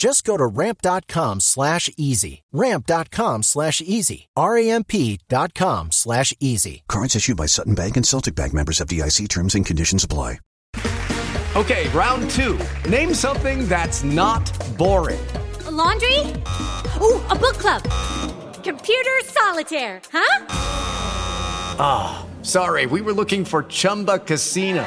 Just go to ramp.com slash easy. Ramp.com slash easy. R-A-M-P dot com slash easy. Cards issued by Sutton Bank and Celtic Bank members FDIC terms and conditions apply. Okay, round two. Name something that's not boring. A laundry? Ooh, a book club. Computer solitaire, huh? Ah, oh, sorry, we were looking for Chumba Casino.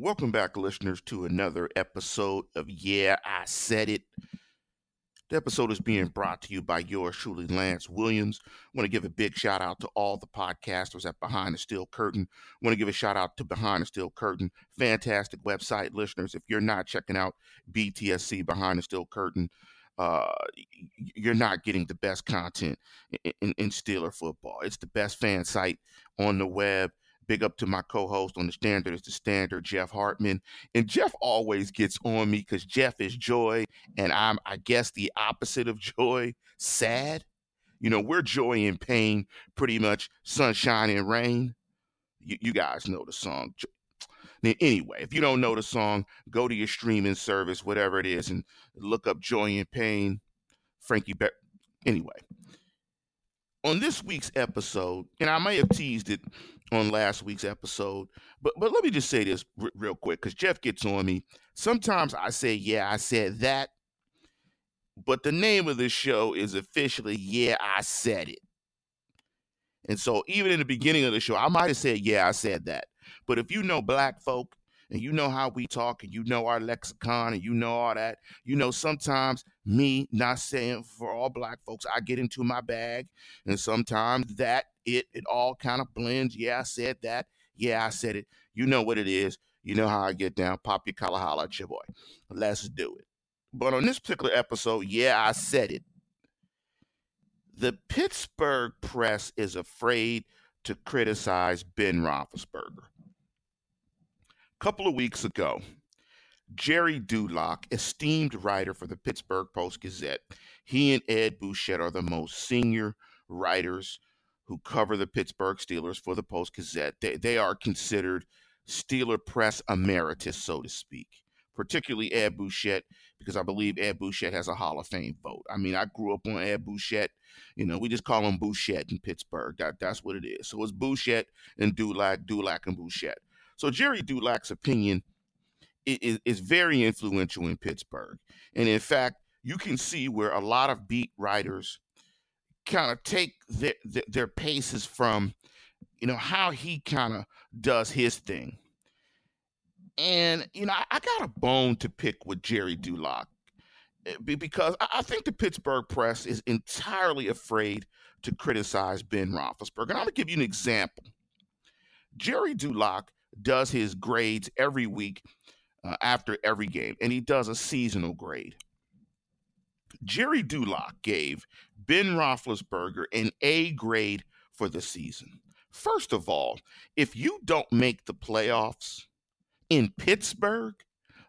Welcome back, listeners, to another episode of Yeah, I Said It. The episode is being brought to you by yours truly, Lance Williams. I want to give a big shout out to all the podcasters at Behind the Steel Curtain. I want to give a shout out to Behind the Steel Curtain. Fantastic website, listeners. If you're not checking out BTSC Behind the Steel Curtain, uh, you're not getting the best content in, in, in Steeler football. It's the best fan site on the web. Big up to my co-host on the standard is the standard, Jeff Hartman. And Jeff always gets on me because Jeff is joy, and I'm, I guess, the opposite of joy, sad. You know, we're joy and pain, pretty much sunshine and rain. You, you guys know the song. Anyway, if you don't know the song, go to your streaming service, whatever it is, and look up Joy and Pain, Frankie Beck. Anyway, on this week's episode, and I may have teased it on last week's episode, but but let me just say this r- real quick because Jeff gets on me. Sometimes I say, "Yeah, I said that," but the name of the show is officially "Yeah, I said it." And so, even in the beginning of the show, I might have said, "Yeah, I said that," but if you know black folk and you know how we talk and you know our lexicon and you know all that, you know sometimes me not saying for all black folks, I get into my bag and sometimes that it it all kind of blends. Yeah, I said that. Yeah, I said it. You know what it is. You know how I get down. Pop your collar, holla at your boy. Let's do it. But on this particular episode, yeah, I said it. The Pittsburgh press is afraid to criticize Ben Roethlisberger. A couple of weeks ago, Jerry Dulac, esteemed writer for the Pittsburgh Post Gazette, he and Ed Bouchette are the most senior writers who cover the Pittsburgh Steelers for the Post Gazette. They, they are considered Steeler press emeritus, so to speak, particularly Ed Bouchette, because I believe Ed Bouchette has a Hall of Fame vote. I mean, I grew up on Ed Bouchette. You know, we just call him Bouchette in Pittsburgh. That, that's what it is. So it's Bouchette and Dulac, Dulac and Bouchette. So Jerry Dulac's opinion is, is very influential in Pittsburgh. And in fact, you can see where a lot of beat writers kind of take their, their, their paces from you know, how he kind of does his thing. And, you know, I, I, got a bone to pick with Jerry Dulac eh, because I, think the Pittsburgh press is entirely afraid to criticize Ben Roethlisberger. And I'm going to give you an example. Jerry Dulac does his grades every week uh, after every game, and he does a seasonal grade. Jerry Dulac gave Ben Roethlisberger an A grade for the season. First of all, if you don't make the playoffs in Pittsburgh,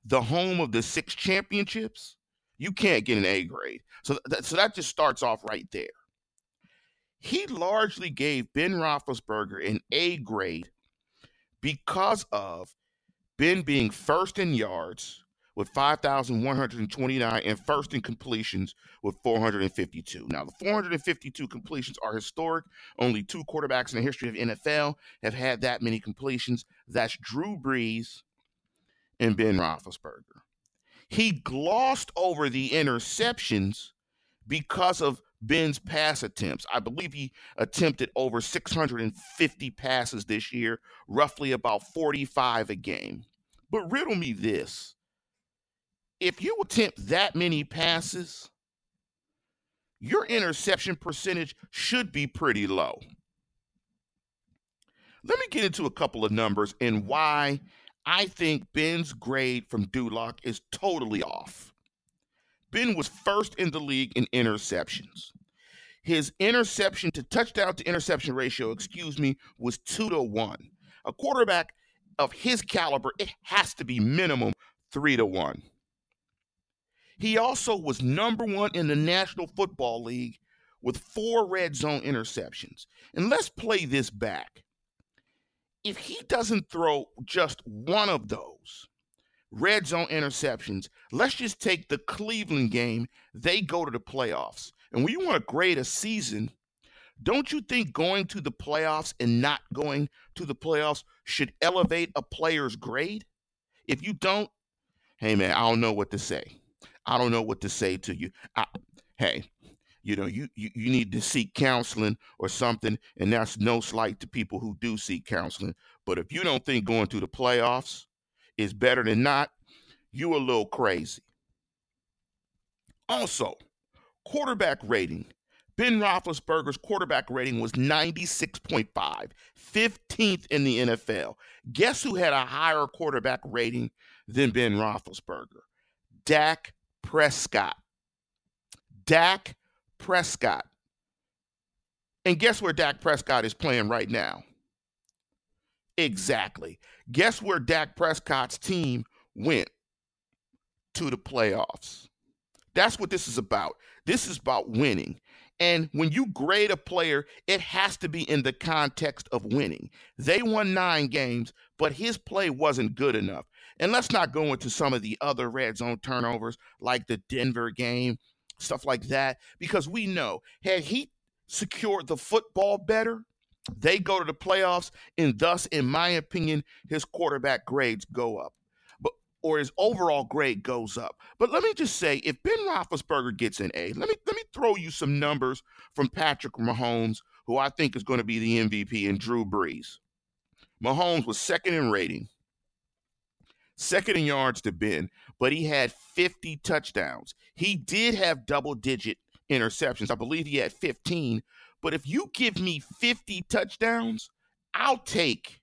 the home of the six championships, you can't get an A grade. So, so that just starts off right there. He largely gave Ben Roethlisberger an A grade because of Ben being first in yards, with 5,129 and first in completions with 452. Now, the 452 completions are historic. Only two quarterbacks in the history of NFL have had that many completions. That's Drew Brees and Ben Roethlisberger. He glossed over the interceptions because of Ben's pass attempts. I believe he attempted over 650 passes this year, roughly about 45 a game. But riddle me this if you attempt that many passes, your interception percentage should be pretty low. Let me get into a couple of numbers and why I think Ben's grade from Dulac is totally off. Ben was first in the league in interceptions. His interception to touchdown to interception ratio, excuse me, was two to one. A quarterback of his caliber, it has to be minimum three to one. He also was number one in the National Football League with four red zone interceptions. And let's play this back. If he doesn't throw just one of those red zone interceptions, let's just take the Cleveland game, they go to the playoffs. And when you want to grade a season, don't you think going to the playoffs and not going to the playoffs should elevate a player's grade? If you don't, hey man, I don't know what to say. I don't know what to say to you. I, hey, you know, you, you you need to seek counseling or something, and that's no slight to people who do seek counseling. But if you don't think going to the playoffs is better than not, you a little crazy. Also, quarterback rating. Ben Roethlisberger's quarterback rating was 96.5, 15th in the NFL. Guess who had a higher quarterback rating than Ben Roethlisberger? Dak Prescott. Dak Prescott. And guess where Dak Prescott is playing right now? Exactly. Guess where Dak Prescott's team went? To the playoffs. That's what this is about. This is about winning. And when you grade a player, it has to be in the context of winning. They won nine games, but his play wasn't good enough. And let's not go into some of the other red zone turnovers like the Denver game, stuff like that, because we know had he secured the football better, they go to the playoffs, and thus, in my opinion, his quarterback grades go up. But or his overall grade goes up. But let me just say, if Ben Roethlisberger gets an A, let me let me throw you some numbers from Patrick Mahomes, who I think is going to be the MVP, and Drew Brees. Mahomes was second in rating, second in yards to Ben, but he had 50 touchdowns. He did have double digit interceptions. I believe he had 15. But if you give me 50 touchdowns, I'll take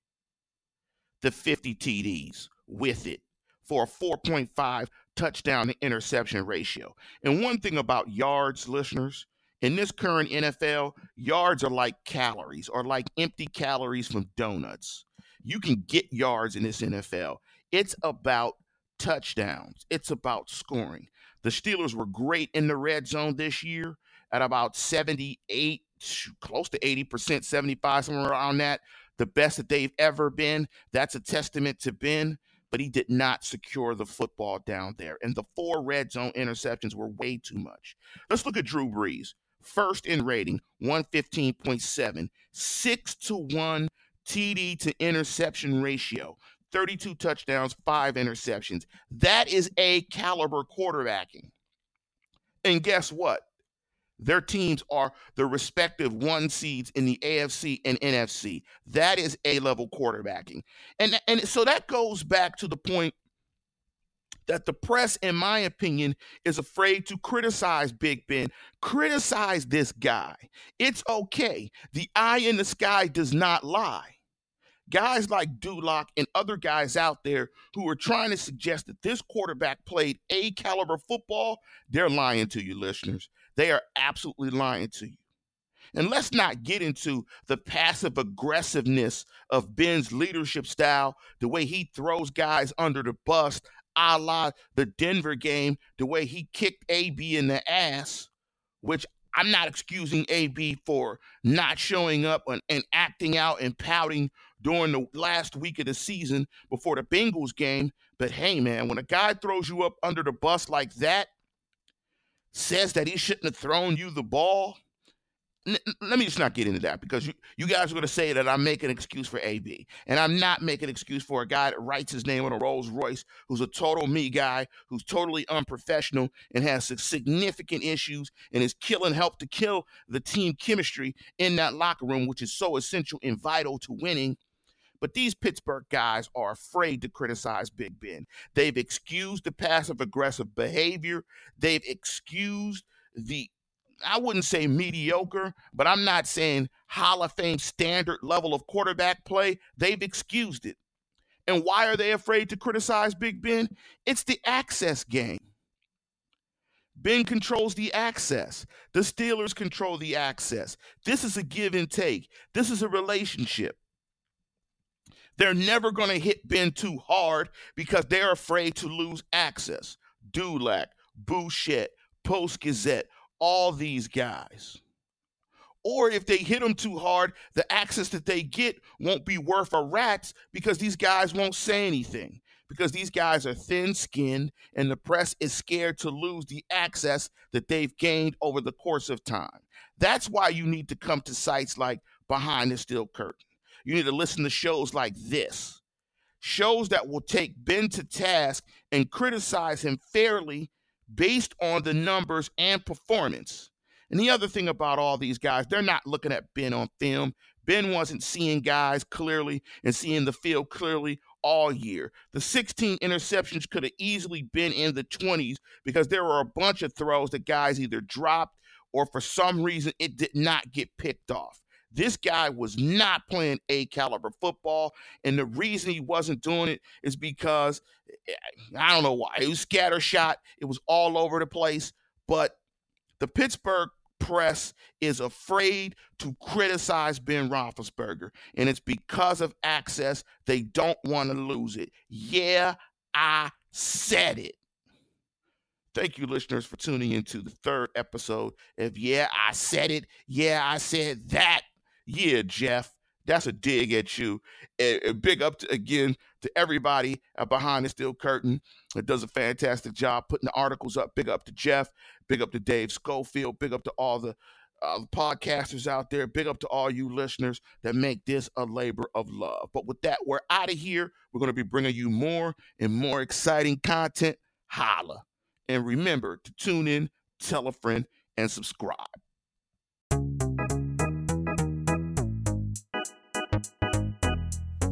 the 50 TDs with it for a 4.5 touchdown to interception ratio. And one thing about yards, listeners, in this current NFL, yards are like calories or like empty calories from donuts. You can get yards in this NFL. It's about touchdowns, it's about scoring. The Steelers were great in the red zone this year at about 78, close to 80%, 75, somewhere around that. The best that they've ever been. That's a testament to Ben, but he did not secure the football down there. And the four red zone interceptions were way too much. Let's look at Drew Brees. First in rating, 115.7, 6 to 1 TD to interception ratio. 32 touchdowns, five interceptions. That is A caliber quarterbacking. And guess what? Their teams are the respective one seeds in the AFC and NFC. That is A level quarterbacking. And, and so that goes back to the point that the press, in my opinion, is afraid to criticize Big Ben. Criticize this guy. It's okay. The eye in the sky does not lie. Guys like Dulac and other guys out there who are trying to suggest that this quarterback played A caliber football, they're lying to you, listeners. They are absolutely lying to you. And let's not get into the passive aggressiveness of Ben's leadership style, the way he throws guys under the bus, a la the Denver game, the way he kicked AB in the ass, which I'm not excusing AB for not showing up and, and, acting out and pouting during the last week of the season before the Bengals game. But hey, man, when a guy throws you up under the bus like that, says that he shouldn't have thrown you the ball, let me just not get into that because you, you guys are going to say that I'm making an excuse for AB. And I'm not making an excuse for a guy that writes his name on a Rolls Royce who's a total me guy, who's totally unprofessional and has significant issues and is killing, help to kill the team chemistry in that locker room, which is so essential and vital to winning. But these Pittsburgh guys are afraid to criticize Big Ben. They've excused the passive aggressive behavior, they've excused the I wouldn't say mediocre, but I'm not saying Hall of Fame standard level of quarterback play. They've excused it. And why are they afraid to criticize Big Ben? It's the access game. Ben controls the access. The Steelers control the access. This is a give and take. This is a relationship. They're never going to hit Ben too hard because they're afraid to lose access. Dulac, Bouchette, Post Gazette, all these guys. Or if they hit them too hard, the access that they get won't be worth a rat's because these guys won't say anything. Because these guys are thin skinned and the press is scared to lose the access that they've gained over the course of time. That's why you need to come to sites like Behind the Steel Curtain. You need to listen to shows like this shows that will take Ben to task and criticize him fairly based on the numbers and performance. And the other thing about all these guys, they're not looking at Ben on film. Ben wasn't seeing guys clearly and seeing the field clearly all year. The 16 interceptions could have easily been in the 20s because there were a bunch of throws that guys either dropped or for some reason it did not get picked off. This guy was not playing A caliber football. And the reason he wasn't doing it is because eh, I don't know why. It was scattershot, it was all over the place. But the Pittsburgh press is afraid to criticize Ben Roethlisberger, and it's because of access. They don't want to lose it. Yeah, I said it. Thank you, listeners, for tuning into the third episode of Yeah, I Said It. Yeah, I Said That. Yeah, Jeff, that's a dig at you. And big up to, again to everybody behind the steel curtain that does a fantastic job putting the articles up. Big up to Jeff. Big up to Dave Schofield. Big up to all the uh, podcasters out there. Big up to all you listeners that make this a labor of love. But with that, we're out of here. We're going to be bringing you more and more exciting content. Holla. And remember to tune in, tell a friend, and subscribe.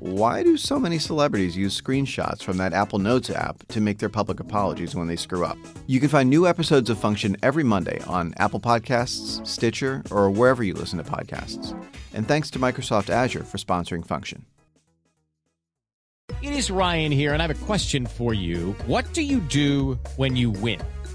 why do so many celebrities use screenshots from that Apple Notes app to make their public apologies when they screw up? You can find new episodes of Function every Monday on Apple Podcasts, Stitcher, or wherever you listen to podcasts. And thanks to Microsoft Azure for sponsoring Function. It is Ryan here, and I have a question for you. What do you do when you win?